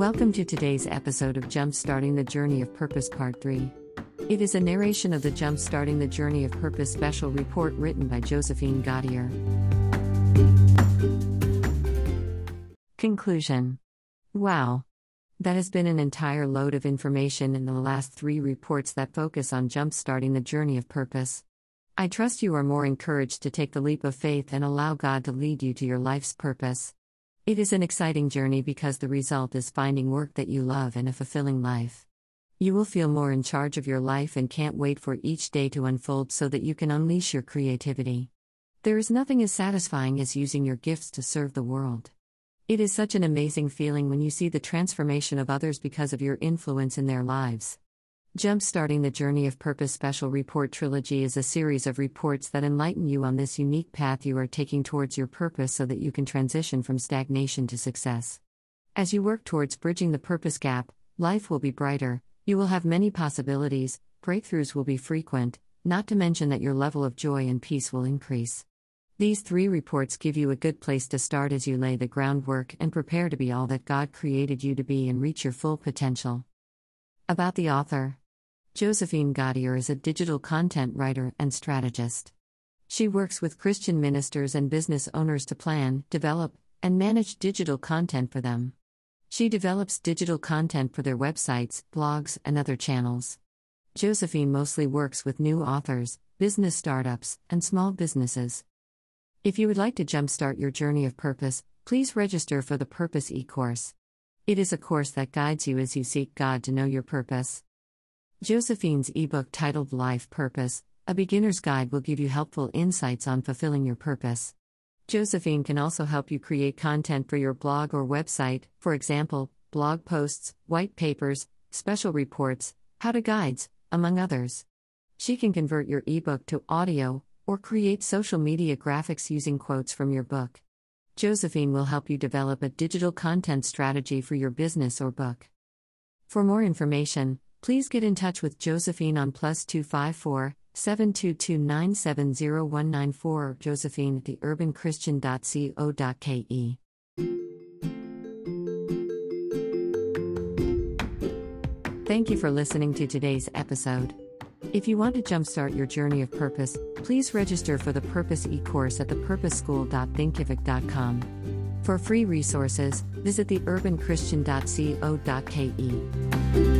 Welcome to today's episode of Jumpstarting the Journey of Purpose Part 3. It is a narration of the Jumpstarting the Journey of Purpose special report written by Josephine Gaudier. Conclusion Wow! That has been an entire load of information in the last three reports that focus on jumpstarting the journey of purpose. I trust you are more encouraged to take the leap of faith and allow God to lead you to your life's purpose. It is an exciting journey because the result is finding work that you love and a fulfilling life. You will feel more in charge of your life and can't wait for each day to unfold so that you can unleash your creativity. There is nothing as satisfying as using your gifts to serve the world. It is such an amazing feeling when you see the transformation of others because of your influence in their lives. Jumpstarting the Journey of Purpose Special Report Trilogy is a series of reports that enlighten you on this unique path you are taking towards your purpose so that you can transition from stagnation to success. As you work towards bridging the purpose gap, life will be brighter, you will have many possibilities, breakthroughs will be frequent, not to mention that your level of joy and peace will increase. These three reports give you a good place to start as you lay the groundwork and prepare to be all that God created you to be and reach your full potential. About the author Josephine Gaudier is a digital content writer and strategist. She works with Christian ministers and business owners to plan, develop, and manage digital content for them. She develops digital content for their websites, blogs, and other channels. Josephine mostly works with new authors, business startups, and small businesses. If you would like to jumpstart your journey of purpose, please register for the Purpose e course. It is a course that guides you as you seek God to know your purpose. Josephine's ebook titled Life Purpose A Beginner's Guide will give you helpful insights on fulfilling your purpose. Josephine can also help you create content for your blog or website, for example, blog posts, white papers, special reports, how to guides, among others. She can convert your ebook to audio, or create social media graphics using quotes from your book. Josephine will help you develop a digital content strategy for your business or book. For more information, please get in touch with Josephine on plus 254 722 or Josephine at theurbanchristian.co.ke. Thank you for listening to today's episode. If you want to jumpstart your journey of purpose, please register for the Purpose e course at thepurposeschool.thinkific.com. For free resources, visit theurbanchristian.co.ke.